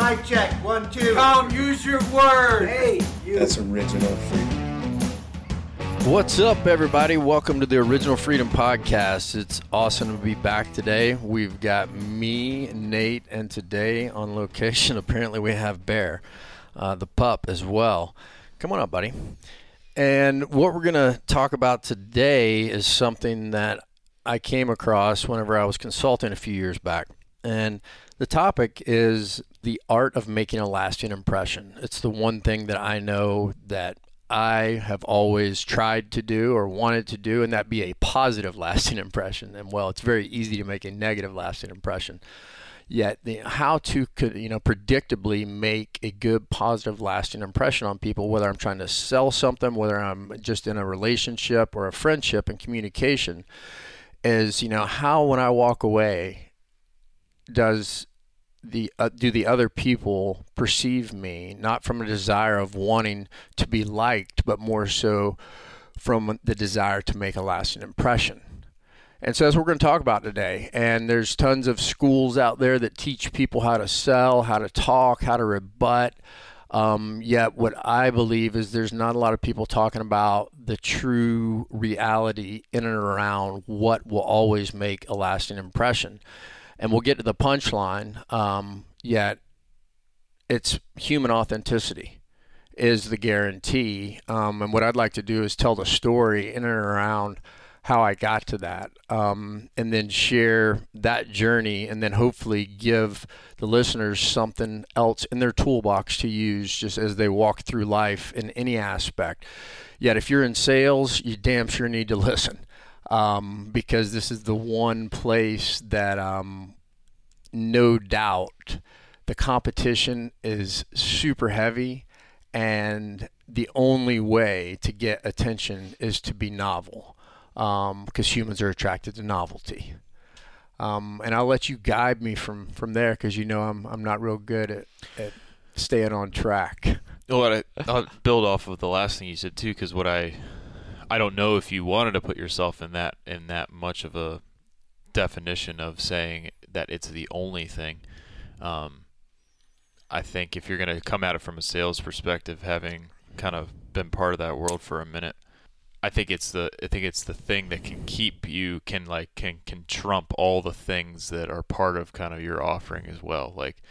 Mic check, one, two. Tom, use your word. Hey, you. That's original freedom. What's up, everybody? Welcome to the Original Freedom Podcast. It's awesome to be back today. We've got me, Nate, and today on location, apparently, we have Bear, uh, the pup, as well. Come on up, buddy. And what we're going to talk about today is something that I came across whenever I was consulting a few years back. And the topic is the art of making a lasting impression. It's the one thing that I know that I have always tried to do or wanted to do, and that be a positive lasting impression. And well, it's very easy to make a negative lasting impression. Yet, the, how to you know predictably make a good positive lasting impression on people, whether I'm trying to sell something, whether I'm just in a relationship or a friendship and communication, is you know how when I walk away, does the uh, do the other people perceive me not from a desire of wanting to be liked but more so from the desire to make a lasting impression. And so that's what we're going to talk about today. And there's tons of schools out there that teach people how to sell how to talk how to rebut. Um, yet what i believe is there's not a lot of people talking about the true reality in and around what will always make a lasting impression and we'll get to the punchline. Um, yet, it's human authenticity is the guarantee. Um, and what I'd like to do is tell the story in and around how I got to that, um, and then share that journey, and then hopefully give the listeners something else in their toolbox to use just as they walk through life in any aspect. Yet, if you're in sales, you damn sure need to listen um, because this is the one place that, um, no doubt, the competition is super heavy, and the only way to get attention is to be novel, because um, humans are attracted to novelty. Um, and I'll let you guide me from from there, because you know I'm I'm not real good at, at staying on track. Well, I, I'll build off of the last thing you said too, because what I I don't know if you wanted to put yourself in that in that much of a definition of saying that it's the only thing. Um, I think if you're going to come at it from a sales perspective, having kind of been part of that world for a minute, I think it's the I think it's the thing that can keep you can like can can trump all the things that are part of kind of your offering as well. Like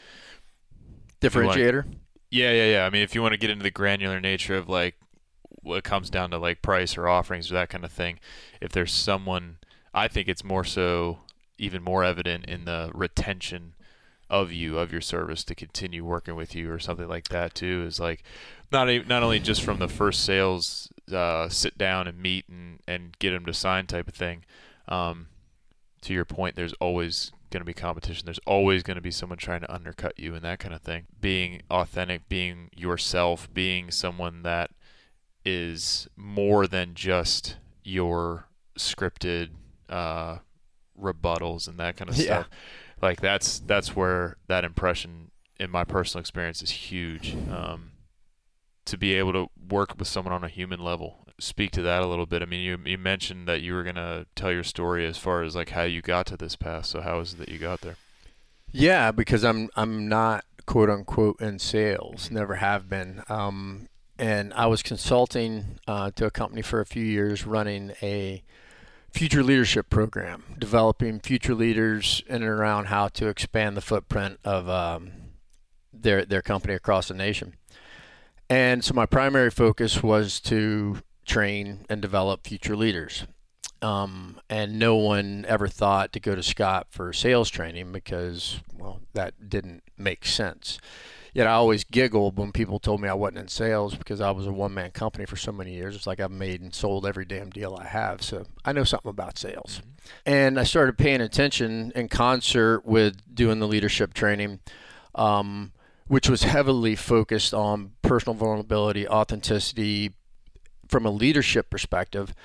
differentiator. Wanna, yeah, yeah, yeah. I mean, if you want to get into the granular nature of like what comes down to like price or offerings or that kind of thing, if there's someone, I think it's more so even more evident in the retention of you of your service to continue working with you or something like that too is like not a, not only just from the first sales uh, sit down and meet and, and get them to sign type of thing um, to your point there's always going to be competition. There's always going to be someone trying to undercut you and that kind of thing. Being authentic being yourself being someone that is more than just your scripted uh, rebuttals and that kind of Yeah. stuff. Like that's that's where that impression, in my personal experience, is huge. Um, to be able to work with someone on a human level, speak to that a little bit. I mean, you you mentioned that you were gonna tell your story as far as like how you got to this path. So how is it that you got there? Yeah, because I'm I'm not quote unquote in sales, never have been. Um, and I was consulting uh, to a company for a few years, running a future leadership program, developing future leaders in and around how to expand the footprint of um, their their company across the nation. And so my primary focus was to train and develop future leaders. Um, and no one ever thought to go to Scott for sales training because, well, that didn't make sense. Yet I always giggled when people told me I wasn't in sales because I was a one man company for so many years. It's like I've made and sold every damn deal I have. So I know something about sales. And I started paying attention in concert with doing the leadership training, um, which was heavily focused on personal vulnerability, authenticity from a leadership perspective.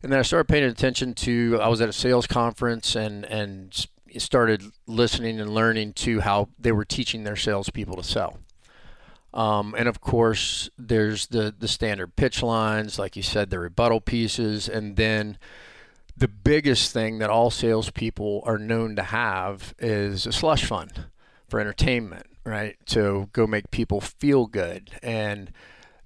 And then I started paying attention to, I was at a sales conference and, and started listening and learning to how they were teaching their salespeople to sell. Um, and of course, there's the, the standard pitch lines, like you said, the rebuttal pieces, and then the biggest thing that all salespeople are known to have is a slush fund for entertainment right? To go make people feel good. And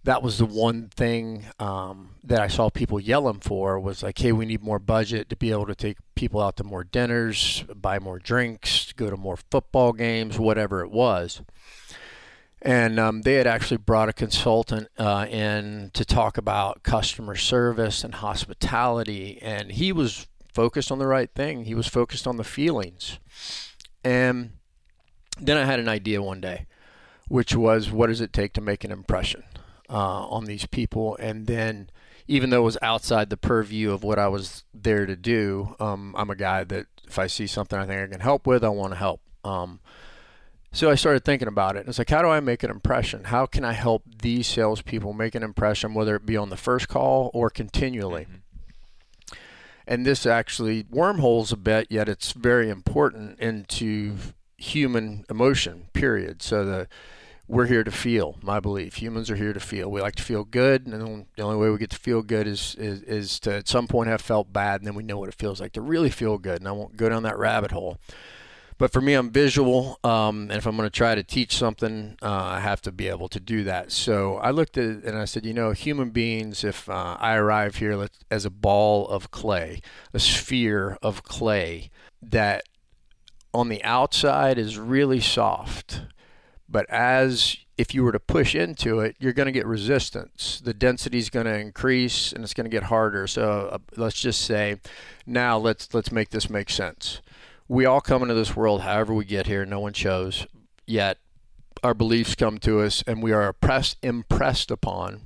that was the one thing um, that I saw people yelling for was like, hey, we need more budget to be able to take people out to more dinners, buy more drinks, go to more football games, whatever it was. And um, they had actually brought a consultant uh, in to talk about customer service and hospitality, and he was focused on the right thing. He was focused on the feelings. And then I had an idea one day, which was what does it take to make an impression uh, on these people? And then, even though it was outside the purview of what I was there to do, um, I'm a guy that if I see something I think I can help with, I want to help. Um, so I started thinking about it. And it's like, how do I make an impression? How can I help these salespeople make an impression, whether it be on the first call or continually? Mm-hmm. And this actually wormholes a bit, yet it's very important into human emotion, period. So the we're here to feel, my belief. Humans are here to feel. We like to feel good, and the only way we get to feel good is, is, is to at some point have felt bad, and then we know what it feels like to really feel good. And I won't go down that rabbit hole. But for me, I'm visual, um, and if I'm going to try to teach something, uh, I have to be able to do that. So I looked at it and I said, you know, human beings, if uh, I arrive here as a ball of clay, a sphere of clay that on the outside is really soft, but as if you were to push into it, you're going to get resistance. The density is going to increase and it's going to get harder. So uh, let's just say, now let's let's make this make sense we all come into this world however we get here. No one chose. Yet our beliefs come to us and we are oppressed, impressed upon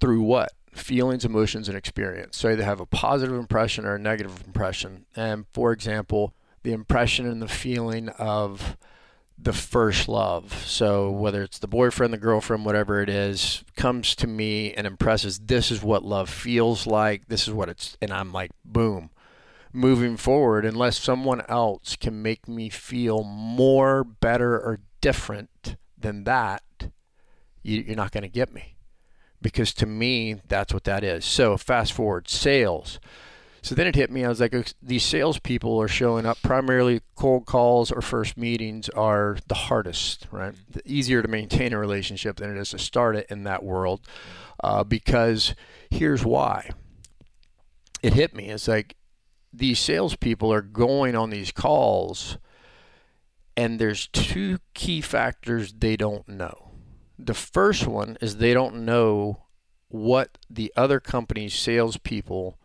through what? Feelings, emotions, and experience. So either have a positive impression or a negative impression. And for example, the impression and the feeling of the first love. So whether it's the boyfriend, the girlfriend, whatever it is, comes to me and impresses this is what love feels like. This is what it's and I'm like, boom moving forward unless someone else can make me feel more, better, or different than that, you, are not going to get me. Because to me, that's what that is. So fast forward, sales. So then it hit me. I was like, these salespeople are showing up. Primarily, cold calls or first meetings are the hardest, right? The easier to maintain a relationship than it is to start it in that world. Uh, because here's why. It hit me. It's like these salespeople are going on these calls, and there's two key factors they don't know. The first one is they don't know what the other company's salespeople,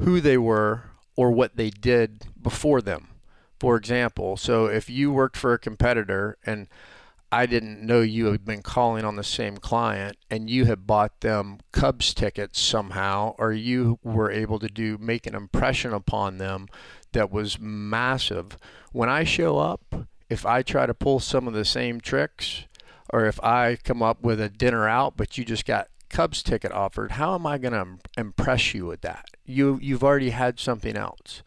who they were, or what they did before them. For example, so if you worked for a competitor and I didn't know you had been calling on the same client and you had bought them Cubs tickets somehow, or you were able to do make an impression upon them that was massive. When I show up, if I try to pull some of the same tricks, or if I come up with a dinner out, but you just got Cubs ticket offered, how am I going to impress you with that? You you've already had something else.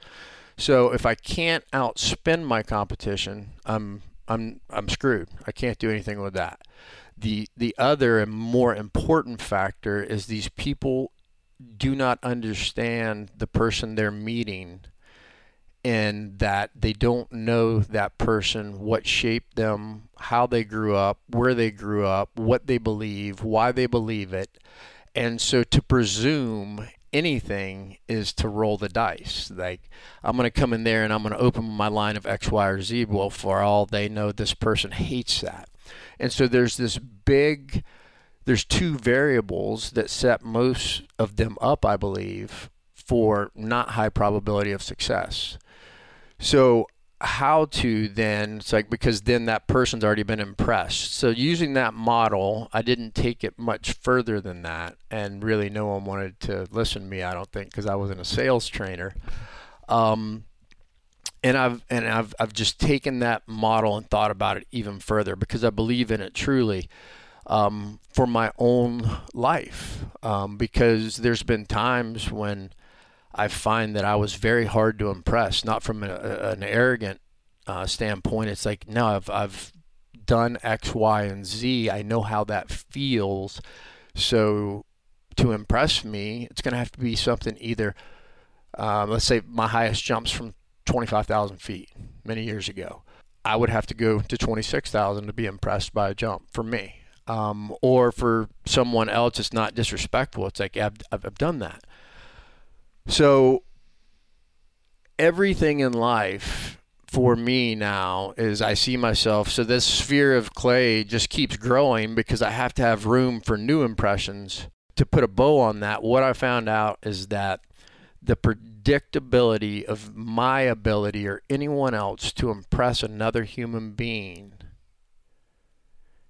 So if I can't outspend my competition, I'm I'm I'm screwed. I can't do anything with that. The the other and more important factor is these people do not understand the person they're meeting and that they don't know that person, what shaped them, how they grew up, where they grew up, what they believe, why they believe it. And so to presume anything is to roll the dice. Like I'm going to come in there and I'm going to open my line of X, Y, or Z. Well, for all they know, this person hates that. And so there's this big, there's two variables that set most of them up, I believe, for not high probability of success. So how to then it's like because then that person's already been impressed. So using that model i didn't take it much further than that. And really no one wanted to listen to me i don't think because i wasn't a sales trainer. Um, and i've and i've i've just taken that model and thought about it even further because i believe in it truly um, for my own life. Um, because there's been times when I find that I was very hard to impress, not from a, an arrogant uh, standpoint. It's like, no, I've, I've done X, Y, and Z. I know how that feels. So to impress me, it's going to have to be something either, um, let's say my highest jumps from 25,000 feet many years ago. I would have to go to 26,000 to be impressed by a jump for me. Um, or for someone else, it's not disrespectful. It's like, I've, I've done that. So everything in life for me now is I see myself. So this sphere of clay just keeps growing because I have to have room for new impressions. To put a bow on that, what I found out is that the predictability of my ability or anyone else to impress another human being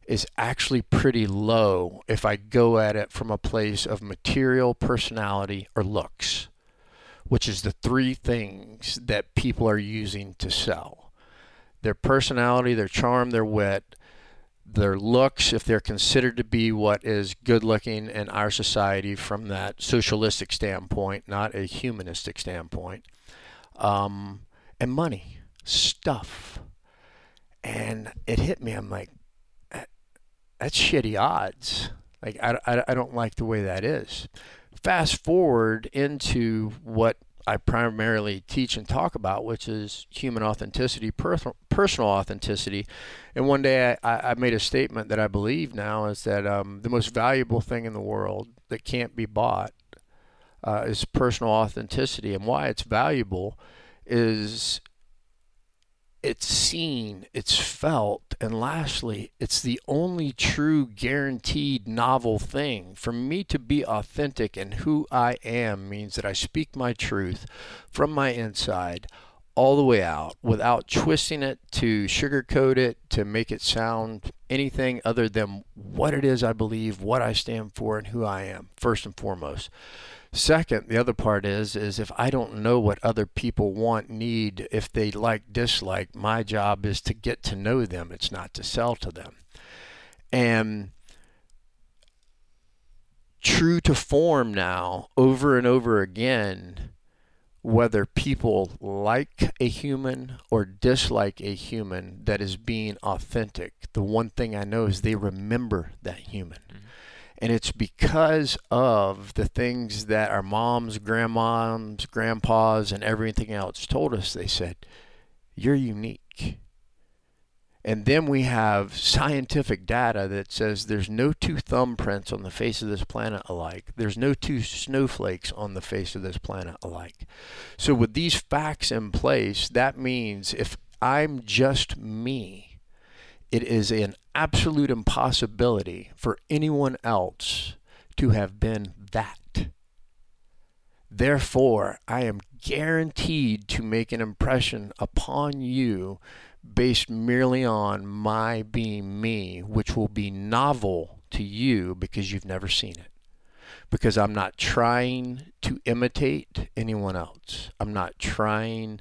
is actually pretty low if I go at it from a place of material, personality, or looks which is the three things that people are using to sell their personality, their charm, their wit, their looks, if they're considered to be what is good looking in our society from that socialistic standpoint, not a humanistic standpoint, um, and money, stuff. And it hit me. I'm like, that's shitty odds. Like, I, I, I don't like the way that is fast forward into what I primarily teach and talk about, which is human authenticity, personal authenticity. And one day I, I, made a statement that I believe now is that um, the most valuable thing in the world that can't be bought uh, is personal authenticity. And why it's valuable is it's seen, it's felt, and lastly, it's the only true guaranteed novel thing. For me to be authentic and who I am means that I speak my truth from my inside all the way out without twisting it to sugarcoat it to make it sound anything other than what it is I believe, what I stand for, and who I am, first and foremost. Second, the other part is is if I don't know what other people want, need, if they like, dislike, my job is to get to know them. It's not to sell to them. And true to form now, over and over again, whether people like a human or dislike a human that is being authentic, the one thing I know is they remember that human. Mm-hmm. And it's because of the things that our moms, grandmoms, grandpas, and everything else told us. They said, You're unique. And then we have scientific data that says there's no two thumbprints on the face of this planet alike. There's no two snowflakes on the face of this planet alike. So, with these facts in place, that means if I'm just me, it is an absolute impossibility for anyone else to have been that. Therefore, I am guaranteed to make an impression upon you based merely on my being me, which will be novel to you because you've never seen it. Because I'm not trying to imitate anyone else. I'm not trying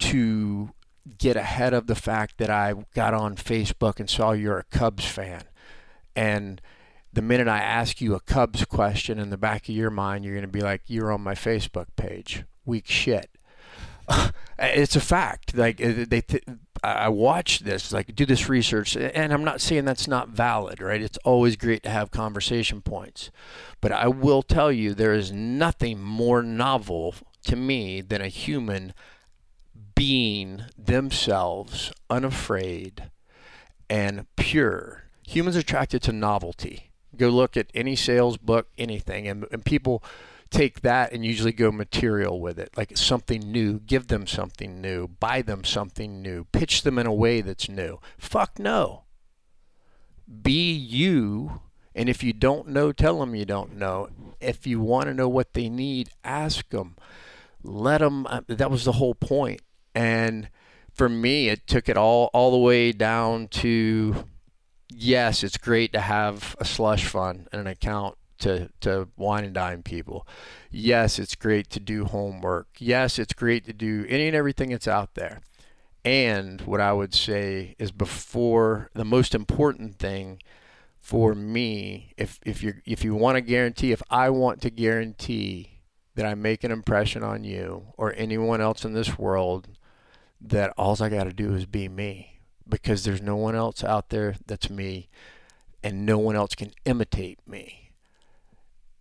to get ahead of the fact that I got on Facebook and saw you're a Cubs fan. And the minute I ask you a Cubs question in the back of your mind, you're going to be like, you're on my Facebook page. Weak shit. it's a fact. Like uh, they, th- I watch this, like do this research, and I'm not saying that's not valid, right? It's always great to have conversation points, but I will tell you there is nothing more novel to me than a human being themselves unafraid and pure. Humans are attracted to novelty. Go look at any sales book, anything, and, and people take that and usually go material with it, like something new. Give them something new. Buy them something new. Pitch them in a way that's new. Fuck no. Be you. And if you don't know, tell them you don't know. If you want to know what they need, ask them. Let them. Uh, that was the whole point. And for me, it took it all all the way down to yes, it's great to have a slush fund and an account to, to wine and dine people. Yes, it's great to do homework. Yes, it's great to do any and everything that's out there. And what I would say is before the most important thing for me, if if you if you want to guarantee, if I want to guarantee that I make an impression on you or anyone else in this world that all I got to do is be me because there's no one else out there that's me and no one else can imitate me.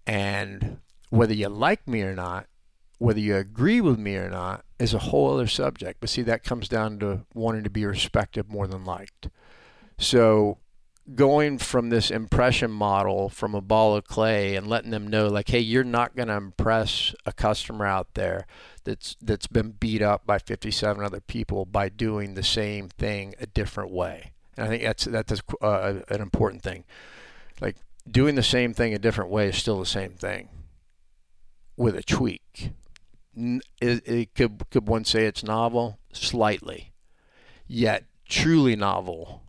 And whether you like me or not, whether you agree with me or not is a whole other subject. But see, that comes down to wanting to be respected more than liked. So going from this impression model from a ball of clay and letting them know like hey you're not going to impress a customer out there that's that's been beat up by 57 other people by doing the same thing a different way. And i think that's that's uh, an important thing. Like doing the same thing a different way is still the same thing with a tweak. It, it could could one say it's novel? Slightly. Yet truly novel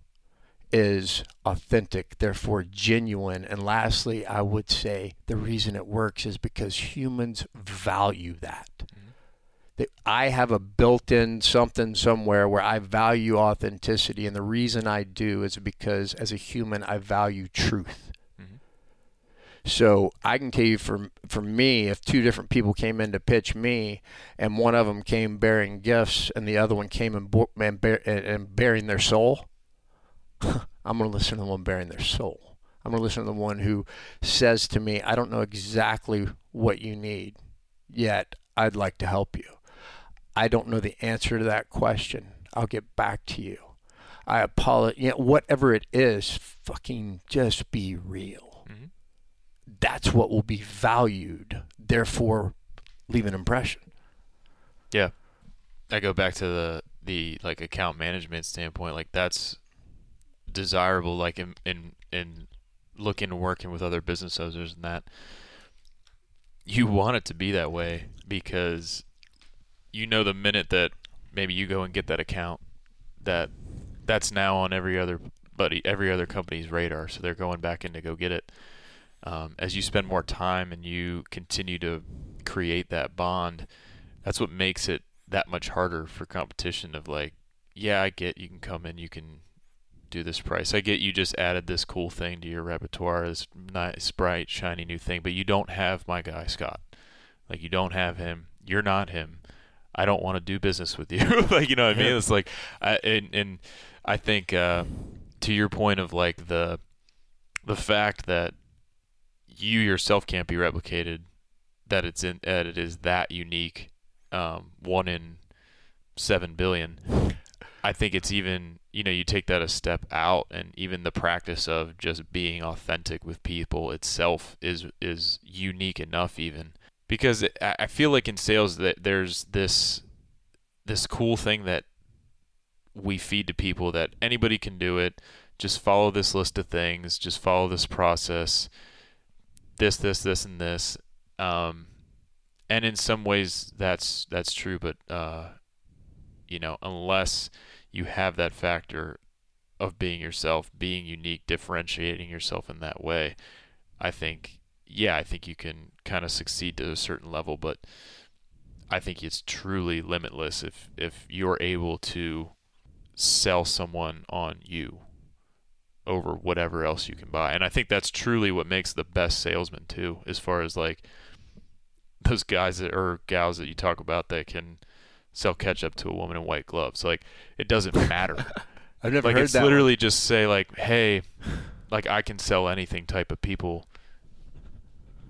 is authentic, therefore genuine. And lastly, I would say the reason it works is because humans value that. Mm-hmm. That I have a built in something somewhere where I value authenticity. And the reason I do is because as a human, I value truth. Mm-hmm. So I can tell you for for me, if two different people came in to pitch me, and one of them came bearing gifts, and the other one came and, bo- and, bear, and bearing their soul, I'm going to listen to the one bearing their soul. I'm going to listen to the one who says to me, I don't know exactly what you need, yet I'd like to help you. I don't know the answer to that question. I'll get back to you. I apologize. You know, whatever it is, fucking just be real. Mm-hmm. That's what will be valued. Therefore, leave an impression. Yeah, I go back to the the like account management standpoint. Like that's desirable, like in in in looking and working with other business owners and that you want it to be that way because you know the minute that maybe you go and get that account that that's now on every other buddy every other company's radar so they're going back in to go get it. Um, as you spend more time and you continue to create that bond that's what makes it that much harder for competition of like yeah i get you can come in you can do this price. I get you just added this cool thing to your repertoire, this nice, bright, shiny new thing, but you don't have my guy Scott. Like you don't have him. You're not him. I don't want to do business with you. like you know what I mean? It's like, I, and and I think uh, to your point of like the the fact that you yourself can't be replicated, that it's in that it is that unique, um, one in seven billion. I think it's even you know you take that a step out and even the practice of just being authentic with people itself is is unique enough even. Because I feel like in sales that there's this this cool thing that we feed to people that anybody can do it. Just follow this list of things. Just follow this process. This this this and this. Um, and in some ways that's that's true but uh, you know unless you have that factor of being yourself, being unique, differentiating yourself in that way, I think, yeah, I think you can kind of succeed to a certain level, but I think it's truly limitless if if you're able to sell someone on you over whatever else you can buy. And I think that's truly what makes the best salesman too, as far as like those guys that or gals that you talk about that can sell ketchup to a woman in white gloves. Like it doesn't matter. I've never like heard it's that. literally one. just say like, hey, like I can sell anything type of people.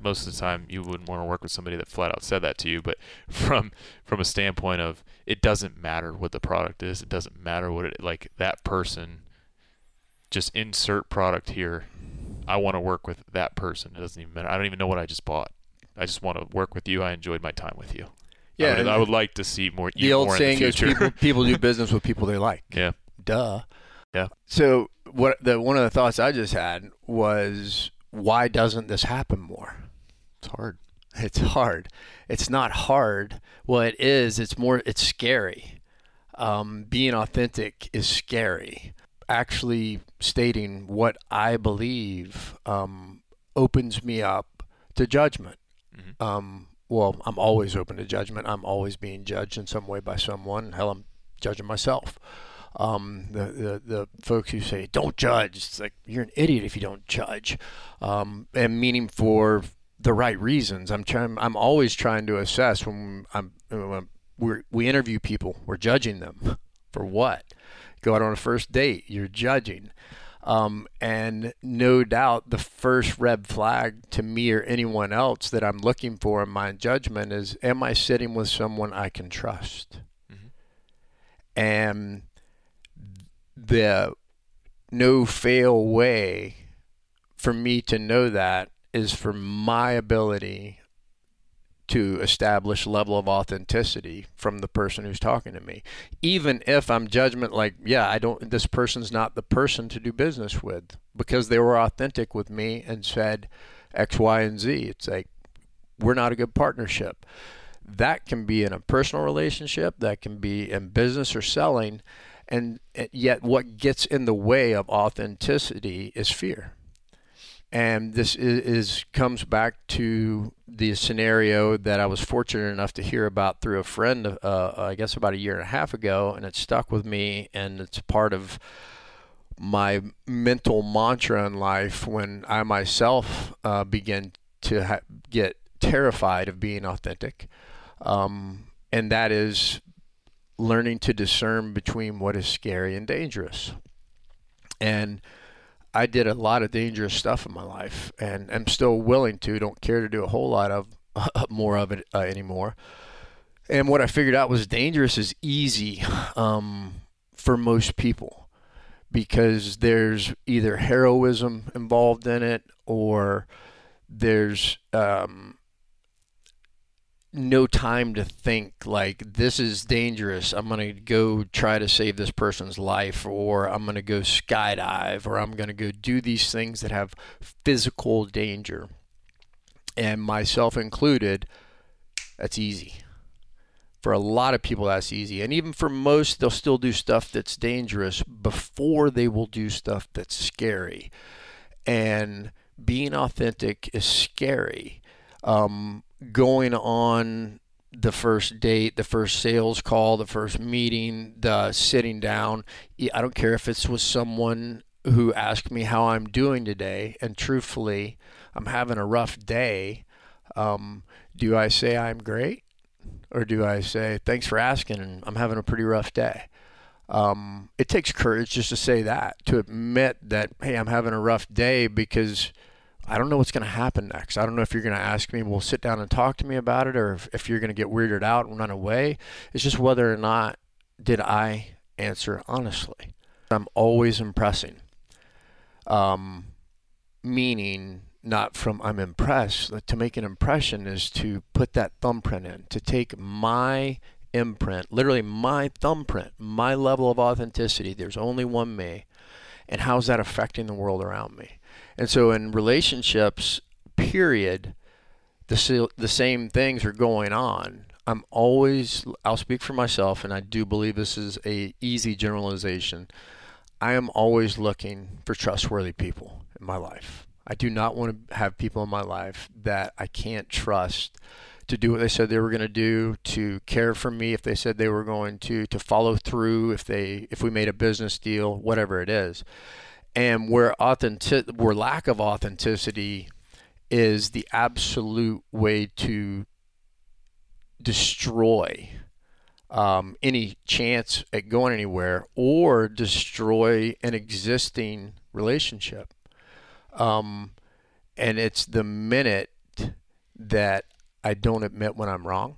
Most of the time, you wouldn't want to work with somebody that flat out said that to you. But from from a standpoint of it doesn't matter what the product is. It doesn't matter what it like that person. Just insert product here. I want to work with that person. It doesn't even matter. I don't even know what I just bought. I just want to work with you. I enjoyed my time with you. Yeah, I would, I would like to see more. The old more saying the is people people do business with people they like. Yeah. Duh. Yeah. So what the one of the thoughts I just had was why doesn't this happen more? It's hard. It's hard. It's not hard. Well, it is. It's more. It's scary. Um, being authentic is scary. Actually, stating what I believe um, opens me up to judgment. Mm-hmm. Um, well, I'm always open to judgment. I'm always being judged in some way by someone. Hell, I'm judging myself. Um, the, the, the folks who say don't judge, it's like you're an idiot if you don't judge, um, and meaning for the right reasons. I'm trying. I'm always trying to assess when I'm when we we interview people. We're judging them for what? Go out on a first date. You're judging. Um, and no doubt the first red flag to me or anyone else that I'm looking for in my judgment is am I sitting with someone I can trust? Mm-hmm. And the no fail way for me to know that is for my ability to establish level of authenticity from the person who's talking to me. Even if i'm judgment like yeah i don't this person's not the person to do business with because they were authentic with me and said x y and z. It's like we're not a good partnership. That can be in a personal relationship that can be in business or selling and yet what gets in the way of authenticity is fear and this is, is, comes back to the scenario that I was fortunate enough to hear about through a friend, uh, I guess about a year and a half ago, and it stuck with me, and it's part of my mental mantra in life when I myself uh, begin to ha- get terrified of being authentic, um, and that is learning to discern between what is scary and dangerous, and I did a lot of dangerous stuff in my life, and I'm still willing to. Don't care to do a whole lot of more of it uh, anymore. And what I figured out was dangerous is easy um, for most people because there's either heroism involved in it or there's um, no time to think like this is dangerous. I'm going to go try to save this person's life or I'm going to go skydive or I'm going to go do these things that have physical danger. And myself included, that's easy. For a lot of people that's easy. And even for most they'll still do stuff that's dangerous before they will do stuff that's scary. And being authentic is scary. Um, going on the first date, the first sales call, the first meeting, the sitting down. I don't care if it's with someone who asked me how I'm doing today, and truthfully, I'm having a rough day. Um, do I say I'm great, or do I say thanks for asking and I'm having a pretty rough day? Um, it takes courage just to say that, to admit that hey, I'm having a rough day because I don't know what's going to happen next. I don't know if you're going to ask me, well, sit down and talk to me about it, or if, if you're going to get weirded out and run away. It's just whether or not did I answer honestly. I'm always impressing, um, meaning not from I'm impressed. To make an impression is to put that thumbprint in, to take my imprint, literally my thumbprint, my level of authenticity. There's only one me. And how's that affecting the world around me? And so in relationships, period, the the same things are going on. I'm always I'll speak for myself and I do believe this is a easy generalization. I am always looking for trustworthy people in my life. I do not want to have people in my life that I can't trust to do what they said they were going to do, to care for me if they said they were going to, to follow through if they if we made a business deal, whatever it is and where authentic where lack of authenticity is the absolute way to destroy um, any chance at going anywhere or destroy an existing relationship. Um, and it's the minute that I don't admit when I'm wrong.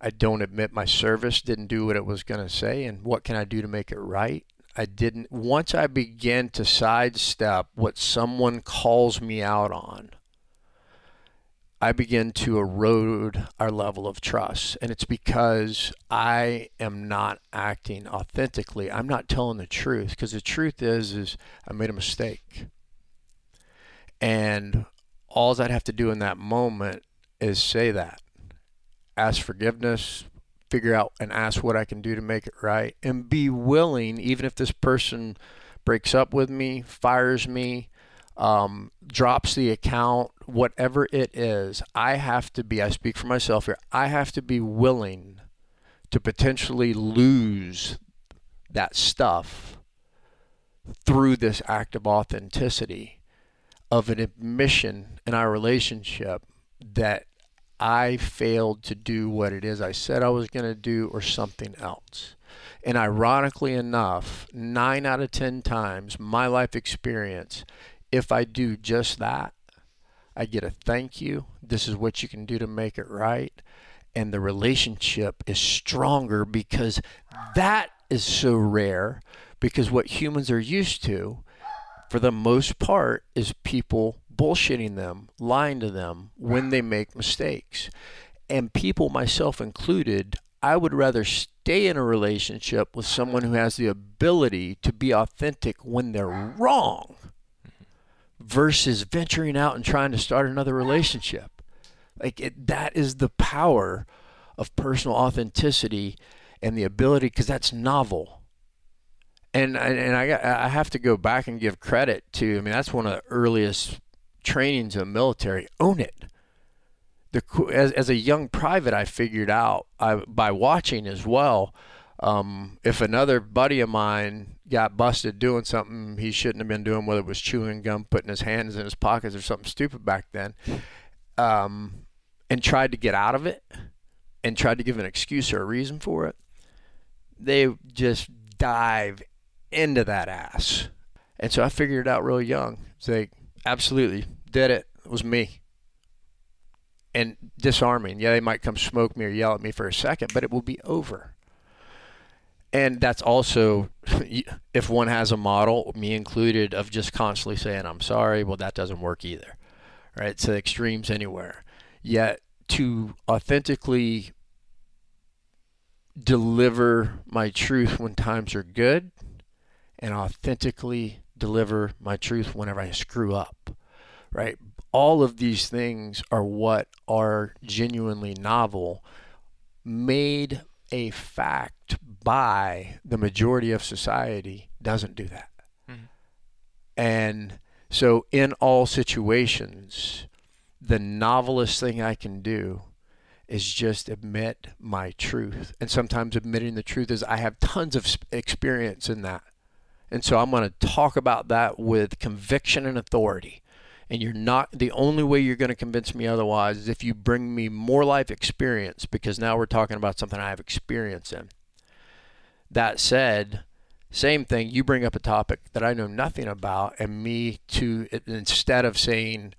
I don't admit my service didn't do what it was going to say, and what can I do to make it right? I didn't once I began to sidestep what someone calls me out on. I begin to erode our level of trust. And it's because I am not acting authentically. I'm not telling the truth. Because the truth is, is I made a mistake. And all I'd have to do in that moment is say that. Ask forgiveness, figure out and ask what I can do to make it right and be willing, even if this person breaks up with me, fires me, um, drops the account, whatever it is, I have to be, I speak for myself here, I have to be willing to potentially lose that stuff through this act of authenticity of an admission in our relationship that I failed to do what it is I said I was going to do or something else. And ironically enough, nine out of 10 times, my life experience, if I do just that, I get a thank you. This is what you can do to make it right. And the relationship is stronger because that is so rare. Because what humans are used to, for the most part, is people bullshitting them, lying to them when they make mistakes. And people, myself included, I would rather stay in a relationship with someone who has the ability to be authentic when they're wrong versus venturing out and trying to start another relationship. Like it, that is the power of personal authenticity and the ability because that's novel. And and I I have to go back and give credit to. I mean, that's one of the earliest trainings of the military. Own it. The as as a young private, I figured out I, by watching as well. Um, if another buddy of mine got busted doing something he shouldn't have been doing, whether it was chewing gum, putting his hands in his pockets, or something stupid back then, um, and tried to get out of it, and tried to give an excuse or a reason for it, they just dive into that ass. And so I figured it out real young. It's like, absolutely, did it. It was me. And disarming. Yeah, they might come smoke me or yell at me for a second, but it will be over. And that's also, if one has a model, me included, of just constantly saying, I'm sorry, well, that doesn't work either. Right? So extremes anywhere. Yet to authentically deliver my truth when times are good and authentically deliver my truth whenever I screw up, right? All of these things are what are genuinely novel, made a fact by the majority of society doesn't do that. Mm-hmm. And so, in all situations, the novelest thing I can do is just admit my truth. And sometimes admitting the truth is I have tons of experience in that. And so I'm going to talk about that with conviction and authority. And you're not the only way you're going to convince me otherwise is if you bring me more life experience because now we're talking about something I have experience in. That said, same thing, you bring up a topic that I know nothing about, and me to instead of saying,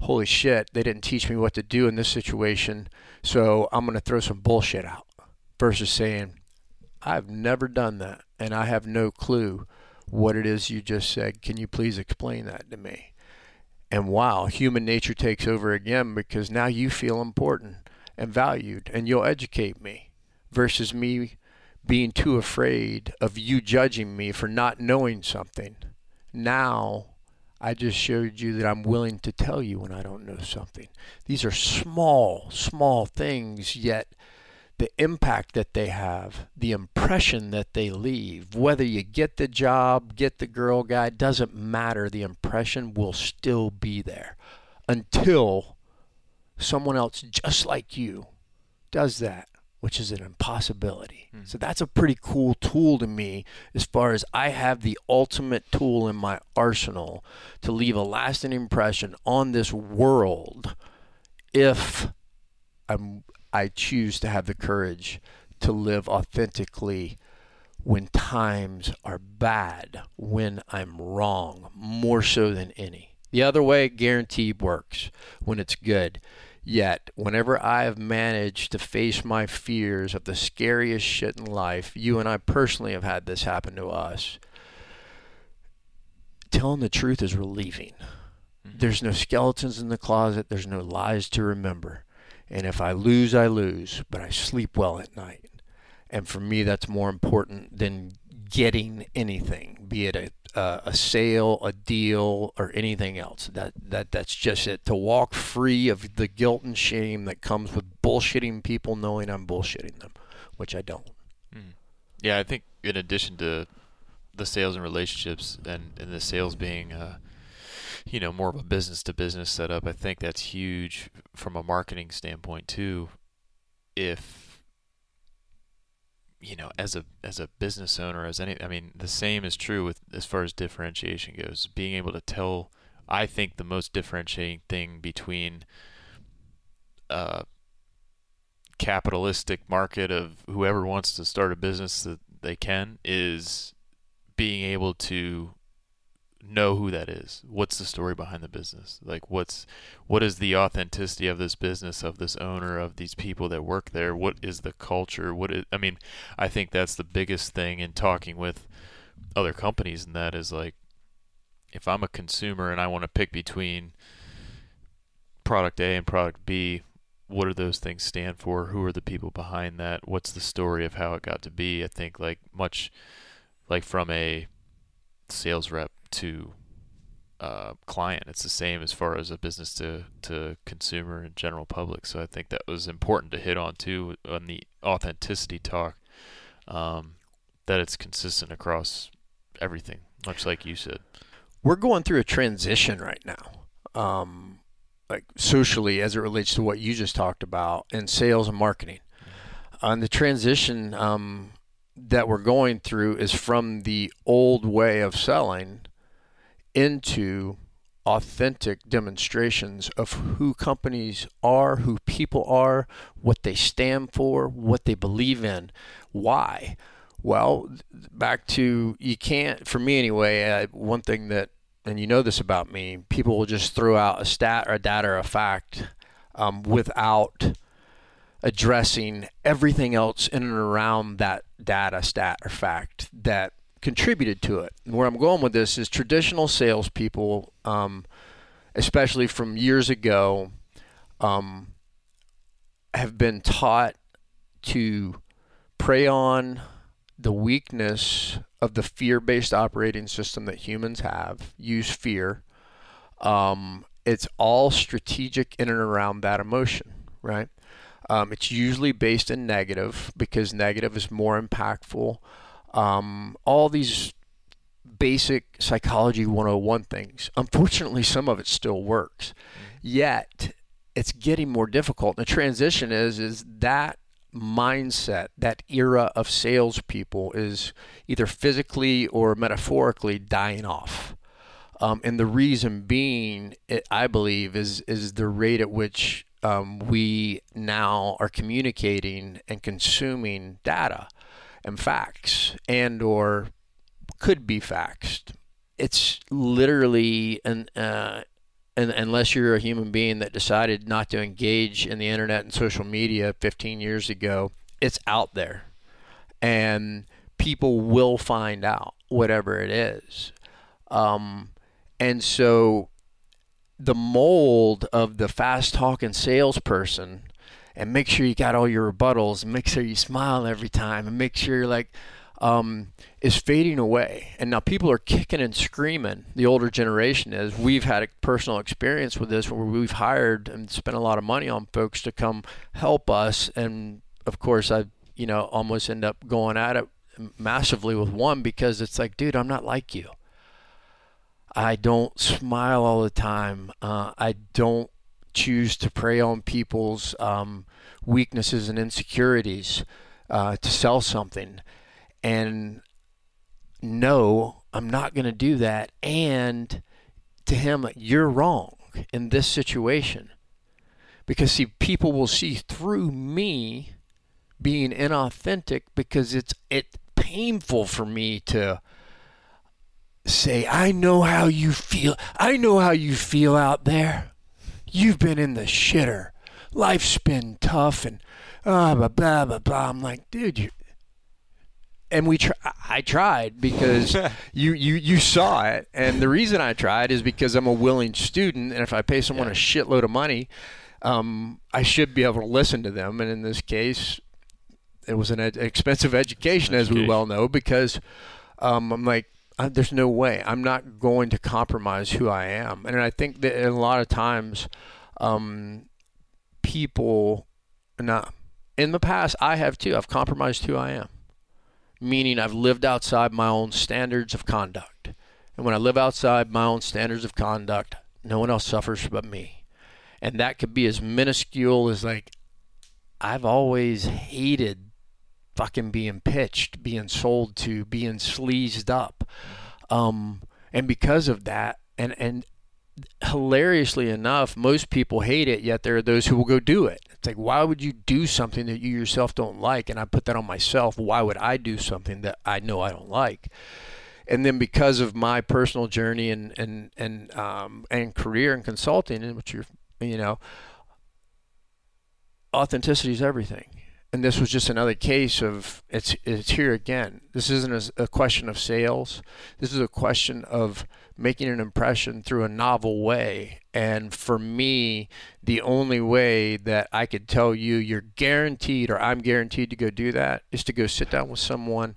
holy shit, they didn't teach me what to do in this situation, so I'm going to throw some bullshit out versus saying, I've never done that and I have no clue what it is you just said. Can you please explain that to me? And wow, human nature takes over again because now you feel important and valued and you'll educate me versus me being too afraid of you judging me for not knowing something. Now I just showed you that I'm willing to tell you when I don't know something. These are small, small things, yet the impact that they have, the impression that they leave, whether you get the job, get the girl guy, doesn't matter. The impression will still be there until someone else just like you does that which is an impossibility. Mm. So that's a pretty cool tool to me as far as I have the ultimate tool in my arsenal to leave a lasting impression on this world if I'm I choose to have the courage to live authentically when times are bad, when I'm wrong, more so than any. The other way guaranteed works when it's good. Yet, whenever I have managed to face my fears of the scariest shit in life, you and I personally have had this happen to us. Telling the truth is relieving. Mm-hmm. There's no skeletons in the closet, there's no lies to remember. And if I lose, I lose, but I sleep well at night. And for me, that's more important than getting anything, be it a uh, a sale, a deal, or anything else. That that that's just it. To walk free of the guilt and shame that comes with bullshitting people, knowing I'm bullshitting them, which I don't. Mm. Yeah, I think in addition to the sales and relationships, and and the sales being, uh, you know, more of a business to business setup, I think that's huge from a marketing standpoint too. If you know, as a as a business owner, as any, I mean, the same is true with as far as differentiation goes. Being able to tell, I think the most differentiating thing between a capitalistic market of whoever wants to start a business that they can is being able to know who that is. What's the story behind the business? Like what's what is the authenticity of this business, of this owner, of these people that work there? What is the culture? What is I mean, I think that's the biggest thing in talking with other companies and that is like if I'm a consumer and I want to pick between product A and product B, what do those things stand for? Who are the people behind that? What's the story of how it got to be? I think like much like from a sales rep to uh, client, it's the same as far as a business to to consumer and general public. So I think that was important to hit on too on the authenticity talk. Um, that it's consistent across everything, much like you said. We're going through a transition right now. Um, like socially as it relates to what you just talked about in sales and marketing. And the transition um, that we're going through is from the old way of selling into authentic demonstrations of who companies are, who people are, what they stand for, what they believe in, why. Well, back to you can't, for me anyway, uh, one thing that and you know this about me, people will just throw out a stat or a data or a fact um, without addressing everything else in and around that data, stat, or fact that contributed to it. And where I'm going with this is traditional salespeople, um, especially from years ago, um, have been taught to prey on the weakness of the fear-based operating system that humans have. Use fear. Um, it's all strategic in and around that emotion, right? Um, it's usually based in negative because negative is more impactful. Um, all these basic psychology 101 things. Unfortunately, some of it still works. Yet, it's getting more difficult. The transition is is that mindset, that era of salespeople is either physically or metaphorically dying off. Um, and the reason being, it, I believe, is is the rate at which um, we now are communicating and consuming data facts, and or could be facts. It's literally an uh, and unless you're a human being that decided not to engage in the internet and social media 15 years ago, it's out there. And people will find out whatever it is. Um, and so the mold of the fast talking salesperson and make sure you got all your rebuttals and make sure you smile every time and make sure you're like um, is fading away. And now people are kicking and screaming. The older generation is. We've had a personal experience with this where we've hired and spent a lot of money on folks to come help us. And of course, I, you know, almost end up going at it massively with one because it's like, dude, I'm not like you. I don't smile all the time. Uh, I don't choose to prey on people's um, weaknesses and insecurities uh, to sell something and no, I'm not going to do that. And to him, you're wrong in this situation. Because, see, people will see through me being inauthentic because it's it painful for me to say, I know how you feel. I know how you feel out there. You've been in the shitter. Life's been tough and uh, blah, blah, blah, blah. I'm like, dude, you and we tr- I tried because you, you you saw it, and the reason I tried is because I'm a willing student, and if I pay someone yeah. a shitload of money, um, I should be able to listen to them. And in this case, it was an ed- expensive education, education, as we well know, because um, I'm like, uh, there's no way I'm not going to compromise who I am, and I think that a lot of times, um, people, not in the past, I have too. I've compromised who I am meaning I've lived outside my own standards of conduct. And when I live outside my own standards of conduct, no one else suffers but me. And that could be as minuscule as like, I've always hated fucking being pitched, being sold to, being sleazed up. Um, and because of that, and, and hilariously enough, most people hate it, yet there are those who will go do it. It's like, why would you do something that you yourself don't like? And I put that on myself. Why would I do something that I know I don't like? And then because of my personal journey and and and um, and career in consulting, and which you're, you know, authenticity is everything. And this was just another case of it's it's here again. This isn't a, a question of sales. This is a question of making an impression through a novel way. And for me, the only way that I could tell you you're guaranteed or I'm guaranteed to go do that is to go sit down with someone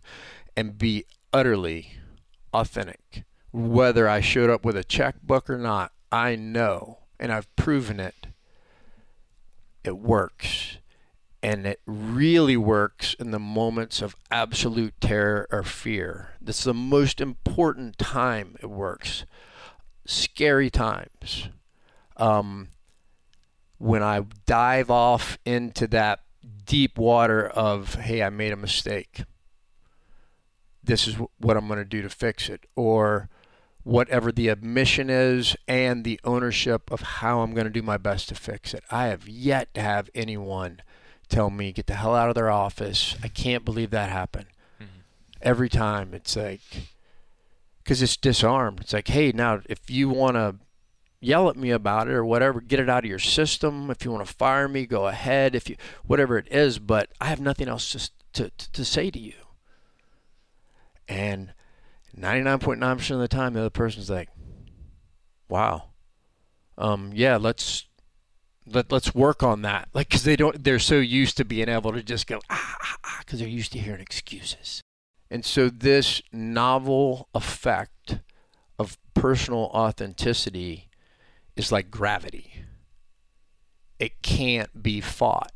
and be utterly authentic. Whether I showed up with a checkbook or not, I know, and I've proven it, it works. And it really works in the moments of absolute terror or fear. That's the most important time it works. Scary times. Um, when I dive off into that deep water of, hey, I made a mistake. This is what I'm going to do to fix it. Or whatever the admission is and the ownership of how I'm going to do my best to fix it. I have yet to have anyone tell me, get the hell out of their office. I can't believe that happened. Mm-hmm. Every time it's like, because it's disarmed. It's like, hey, now if you want to yell at me about it or whatever, get it out of your system. If you want to fire me, go ahead. If you, whatever it is, but I have nothing else to, to, to say to you. And 99.9% of the time, the other person's like, wow. Um, yeah, let's let let's work on that. Like, because they don't, they're so used to being able to just go ah ah ah, because they're used to hearing excuses. And so this novel effect of personal authenticity is like gravity. It can't be fought.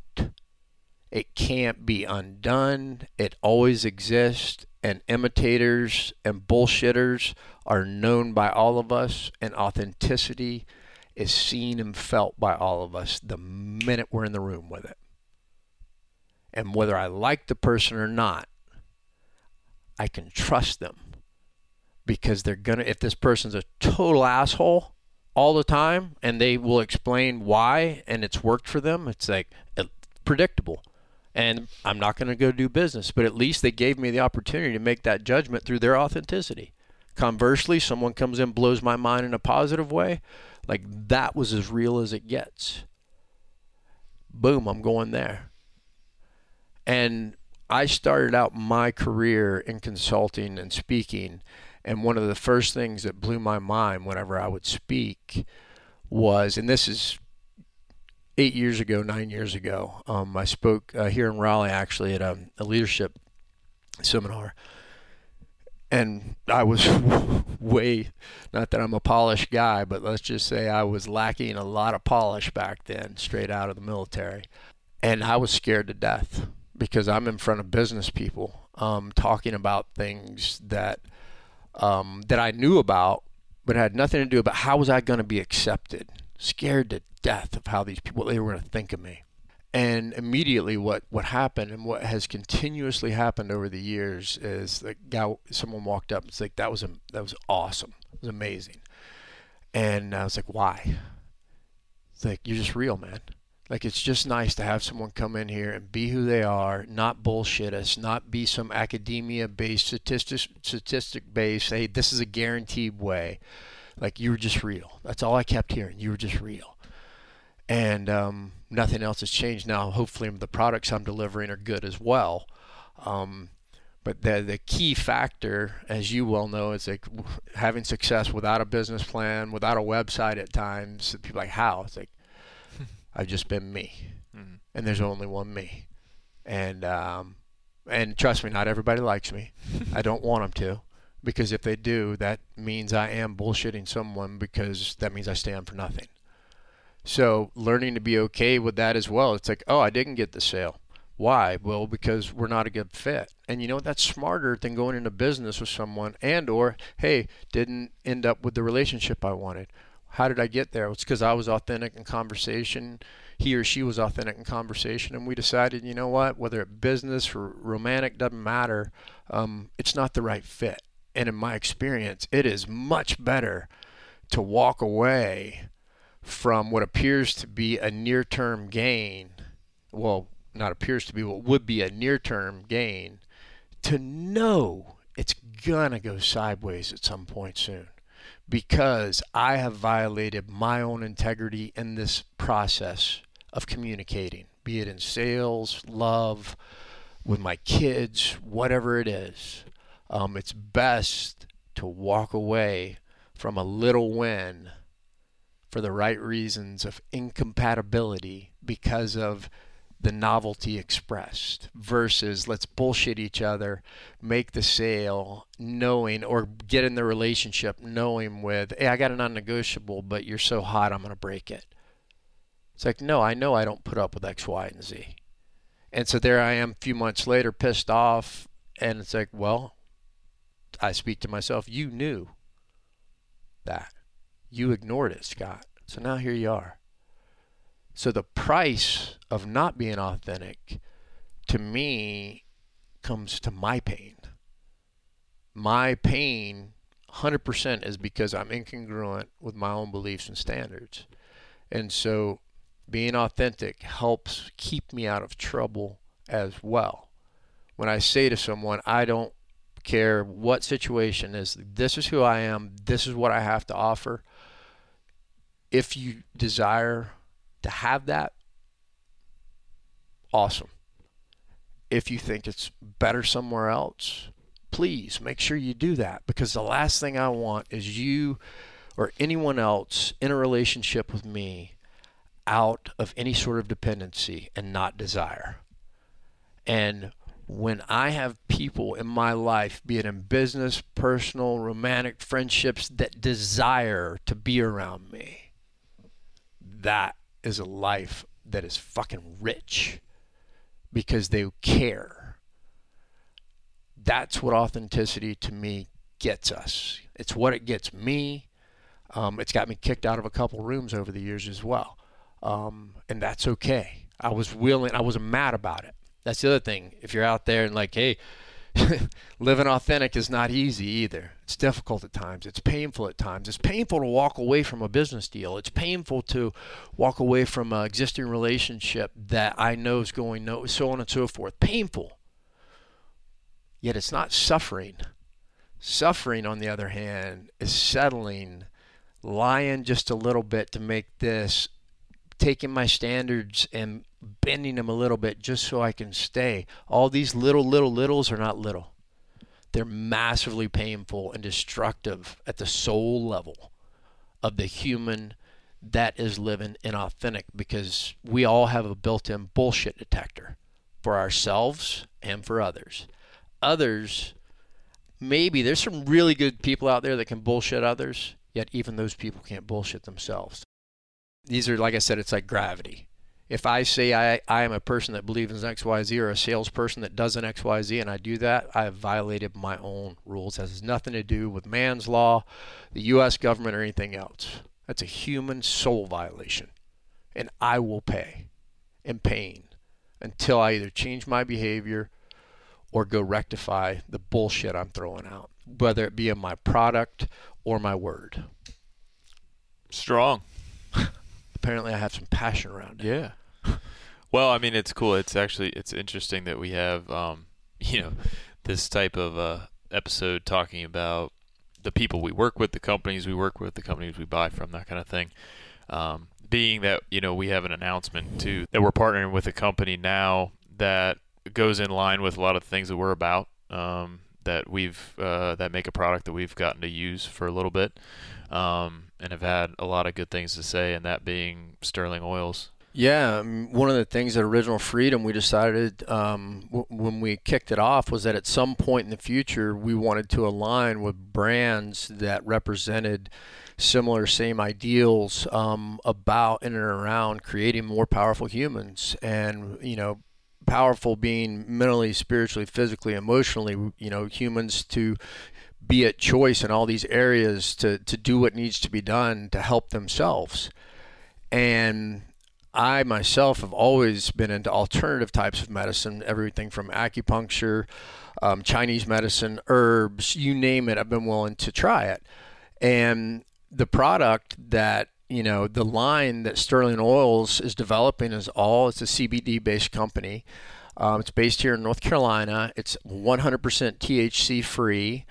It can't be undone. It always exists. And imitators and bullshitters are known by all of us, and authenticity is seen and felt by all of us the minute we're in the room with it. And whether I like the person or not, I can trust them because they're going to, if this person's a total asshole all the time and they will explain why and it's worked for them, it's like it's predictable. And I'm not going to go do business, but at least they gave me the opportunity to make that judgment through their authenticity. Conversely, someone comes in, blows my mind in a positive way. Like that was as real as it gets. Boom, I'm going there. And I started out my career in consulting and speaking. And one of the first things that blew my mind whenever I would speak was, and this is eight years ago, nine years ago, um, I spoke uh, here in Raleigh actually at a, a leadership seminar and I was way not that I'm a polished guy, but let's just say I was lacking a lot of polish back then, straight out of the military, and I was scared to death because I'm in front of business people, um, talking about things that um, that I knew about, but had nothing to do about how was I going to be accepted. Scared to death of how these people they were going to think of me. And immediately, what, what happened and what has continuously happened over the years is the guy, someone walked up and it's like that was a, that was awesome, it was amazing, and I was like, why? It's like you're just real, man. Like it's just nice to have someone come in here and be who they are, not bullshit us, not be some academia-based statistic statistic-based. Hey, this is a guaranteed way. Like you were just real. That's all I kept hearing. You were just real, and um, nothing else has changed. Now, hopefully, the products I'm delivering are good as well. Um, but the the key factor, as you well know, is like having success without a business plan, without a website. At times, people are like how it's like I've just been me, mm-hmm. and there's only one me, and um, and trust me, not everybody likes me. I don't want them to, because if they do, that means I am bullshitting someone because that means I stand for nothing. So learning to be okay with that as well. It's like, oh, I didn't get the sale. Why? Well, because we're not a good fit. And you know that's smarter than going into business with someone and or hey, didn't end up with the relationship I wanted. How did I get there? It's because I was authentic in conversation. He or she was authentic in conversation, and we decided, you know what? Whether it business or romantic doesn't matter. Um, it's not the right fit. And in my experience, it is much better to walk away from what appears to be a near term gain well, not appears to be what would be a near term gain, to know it's gonna go sideways at some point soon because I have violated my own integrity in this process of communicating, be it in sales, love, with my kids, whatever it is. Um, it's best to walk away from a little win for the right reasons of incompatibility because of the novelty expressed versus let's bullshit each other, make the sale knowing or get in the relationship knowing with, hey, I got a non negotiable, but you're so hot, I'm going to break it. It's like, no, I know I don't put up with X, Y, and Z. And so there I am a few months later, pissed off. And it's like, well, I speak to myself, you knew that. You ignored it, Scott. So now here you are. So the price of not being authentic to me comes to my pain. My pain 100% is because I'm incongruent with my own beliefs and standards. And so being authentic helps keep me out of trouble as well. When I say to someone, I don't care what situation is, this is who I am, this is what I have to offer. If you desire to have that, awesome. If you think it's better somewhere else, please make sure you do that because the last thing I want is you or anyone else in a relationship with me out of any sort of dependency and not desire. And when I have people in my life, be it in business, personal, romantic, friendships, that desire to be around me, that is a life that is fucking rich because they care. That's what authenticity to me gets us. It's what it gets me. Um, it's got me kicked out of a couple rooms over the years as well. Um, and that's okay. I was willing, I wasn't mad about it. That's the other thing. If you're out there and like, hey, living authentic is not easy either. It's difficult at times. It's painful at times. It's painful to walk away from a business deal. It's painful to walk away from an existing relationship that I know is going no, so on and so forth. Painful. Yet it's not suffering. Suffering, on the other hand, is settling, lying just a little bit to make this, taking my standards and bending them a little bit just so I can stay. All these little, little, littles are not little. They're massively painful and destructive at the soul level of the human that is living inauthentic because we all have a built in bullshit detector for ourselves and for others. Others, maybe there's some really good people out there that can bullshit others, yet even those people can't bullshit themselves. These are, like I said, it's like gravity if I say I, I am a person that believes in XYZ or a salesperson that does an XYZ and I do that, I have violated my own rules. That has nothing to do with man's law, the U.S. government, or anything else. That's a human soul violation. And I will pay in pain until I either change my behavior or go rectify the bullshit I'm throwing out, whether it be in my product or my word. Strong apparently I have some passion around it. Yeah. well, I mean, it's cool. It's actually it's interesting that we have um, you know this type of uh, episode talking about the people we work with, the companies we work with, the companies we buy from, that kind of thing. Um, being that you know we have an announcement too that we're partnering with a company now that goes in line with a lot of the things that we're about. Um, that we've uh, that make a product that we've gotten to use for a little bit. Um, and have had a lot of good things to say, and that being Stirling Oils. Yeah, um, one of the things at Original Freedom we decided um, w- when we kicked it off was that at some point in the future we wanted to align with brands that represented similar same ideals um, about in and around creating more powerful humans and you know powerful being mentally spiritually physically emotionally you know humans to be at choice in all these areas to, to do what needs to be done to help themselves. And I myself have always been into alternative types of medicine, everything from acupuncture, um, Chinese medicine, herbs, you name it, I've been willing to try it. And the product that you know, the line that Stirling Oils is developing is all it's a CBD based company. Um, it's based here in North Carolina. It's 100% THC free,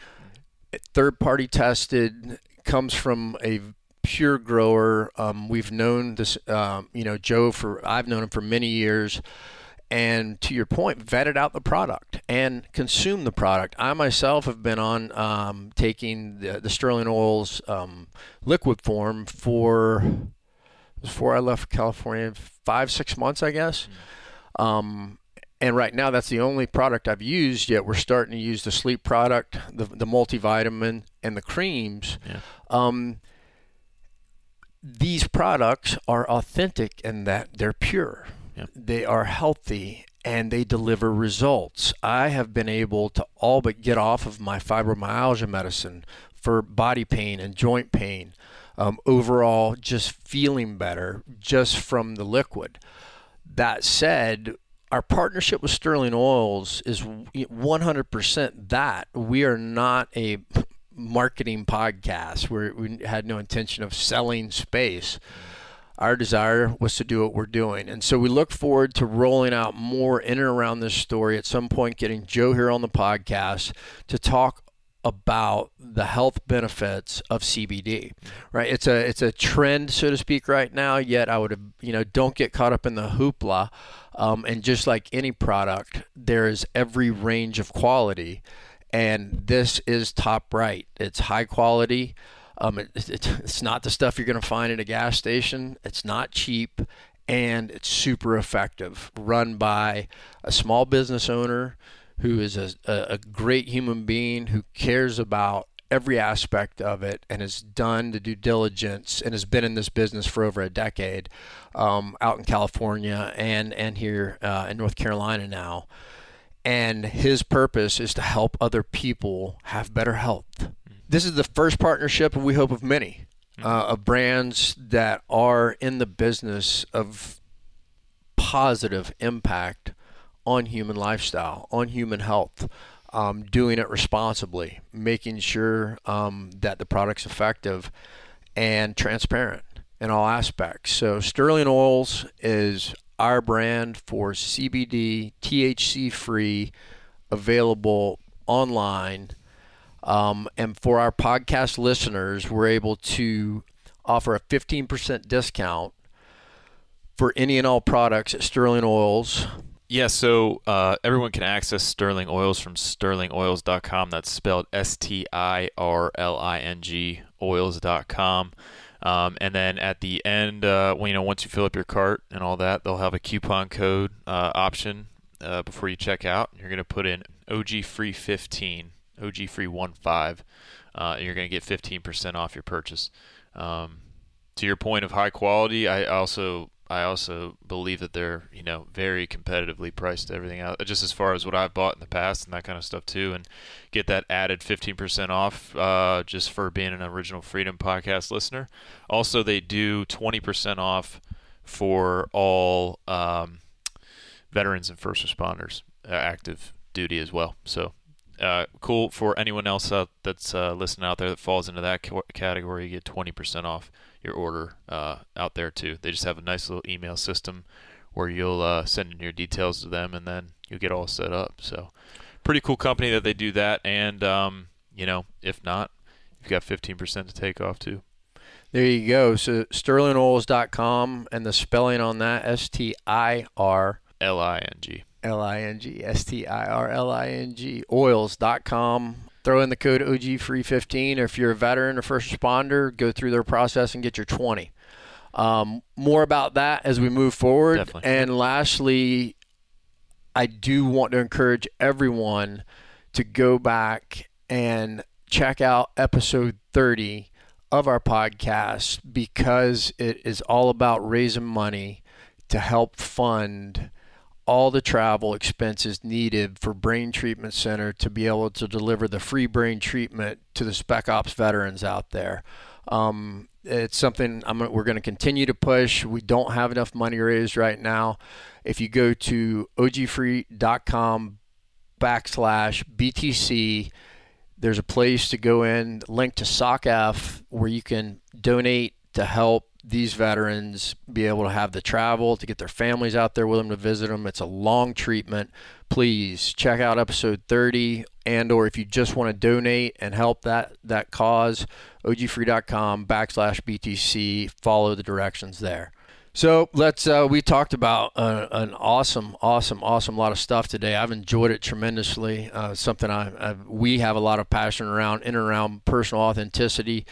third party tested, comes from a pure grower. Um, we've known this, um, you know, Joe for I've known him for many years and to your point, vetted out the product and consume the product. I myself have been on um, taking the, the, Stirling Oils um, liquid form for before I left California, five six months, I guess. Um, and right now, that's the only product I've used yet. We're starting to use the sleep product, the, the multivitamin, and the creams. Yeah. Um, these products are authentic in that they're pure Yep. They are healthy and they deliver results. I have been able to all but get off of my fibromyalgia medicine for body pain and joint pain. Um, overall, just feeling better just from the liquid. That said, our partnership with Stirling Oils is 100% that. We are not a marketing podcast. We're, we had no intention of selling space. Our desire was to do what we're doing. And so we look forward to rolling out more in and around this story at some point, getting Joe here on the podcast to talk about the health benefits of CBD. Right? It's a it's a trend, so to speak, right now. Yet I would you know don't get caught up in the hoopla. Um, and just like any product, there is every range of quality, and this is top right. It's high quality. Um, it, it, it's not the stuff you're going to find at a gas station. It's not cheap, and it's super effective. Run by a small business owner who is a, a great human being who cares about every aspect of it and has done the due diligence and has been in this business for over a decade um, out in California and and here uh, in North Carolina now. And his purpose is to help other people have better health this is the first partnership, and we hope of many, hmm. uh, of brands that are in the business of positive impact on human lifestyle, on human health, um, doing it responsibly, making sure um, that the product's effective and transparent in all aspects. So, Stirling Oils is our brand for CBD, THC free, available online um, and for our podcast listeners, we're able to offer a 15% discount for any and all products at Stirling Oils. Yeah, so uh, everyone can access Stirling Oils from stirlingoils.com. That's spelled S T I R L I N G oils.com. Um, and then at the end, uh, when, you know, once you fill up your cart and all that, they'll have a coupon code uh, option uh, before you check out. You're going to put in OG Free 15 OG Free One Five, uh, you're going to get 15% off your purchase. Um, to your point of high quality, I also I also believe that they're you know very competitively priced everything out just as far as what I've bought in the past and that kind of stuff too and get that added 15% off uh, just for being an original freedom podcast listener also they do 20% off for all um, veterans and first responders uh, active duty as well so uh, cool for anyone else uh, that's uh, listening out there that falls into that category. You get 20% off your order uh, out there too. They just have a nice little email system where you'll uh, send in your details to them and then you'll get all set up. So, pretty cool company that they do that. And, um, you know, if not, you've got 15% to take off too. There you go. So, stirlingoils.com and the spelling on that S T I R L I N G. L I N G S T I R L I N G oils.com. Throw in the code OG free 15 or if you're a veteran or first responder, go through their process and get your 20. Um, more about that as we move forward. Definitely. And lastly, I do want to encourage everyone to go back and check out episode 30 of our podcast because it is all about raising money to help fund all the travel expenses needed for Brain Treatment Center to be able to deliver the free brain treatment to the Spec Ops veterans out there. Um, it's something I'm, we're going to continue to push. We don't have enough money raised right now. If you go to ogfree.com backslash BTC, there's a place to go in, link to SOCF, where you can donate to help these veterans be able to have the travel to get their families out there with them to visit them. It's a long treatment. Please check out episode 30 and or if you just want to donate and help that that cause, ogfree.com backslash BTC. Follow the directions there. So let's. Uh, we talked about uh, an awesome, awesome, awesome lot of stuff today. I've enjoyed it tremendously. Uh, something I, I, we have a lot of passion around in and around personal authenticity,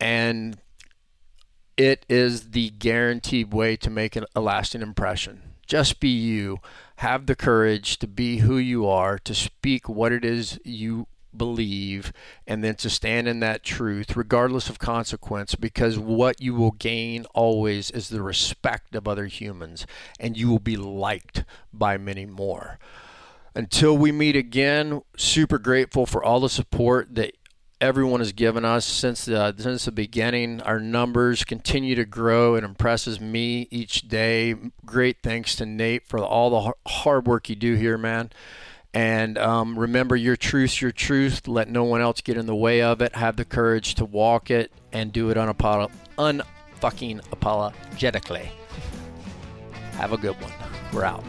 and it is the guaranteed way to make a lasting impression. Just be you. Have the courage to be who you are, to speak what it is you believe and then to stand in that truth regardless of consequence because what you will gain always is the respect of other humans and you will be liked by many more until we meet again super grateful for all the support that everyone has given us since the since the beginning our numbers continue to grow it impresses me each day great thanks to Nate for all the hard work you do here man and um, remember, your truth's your truth. Let no one else get in the way of it. Have the courage to walk it and do it unapolo- unfucking apologetically. Have a good one. We're out.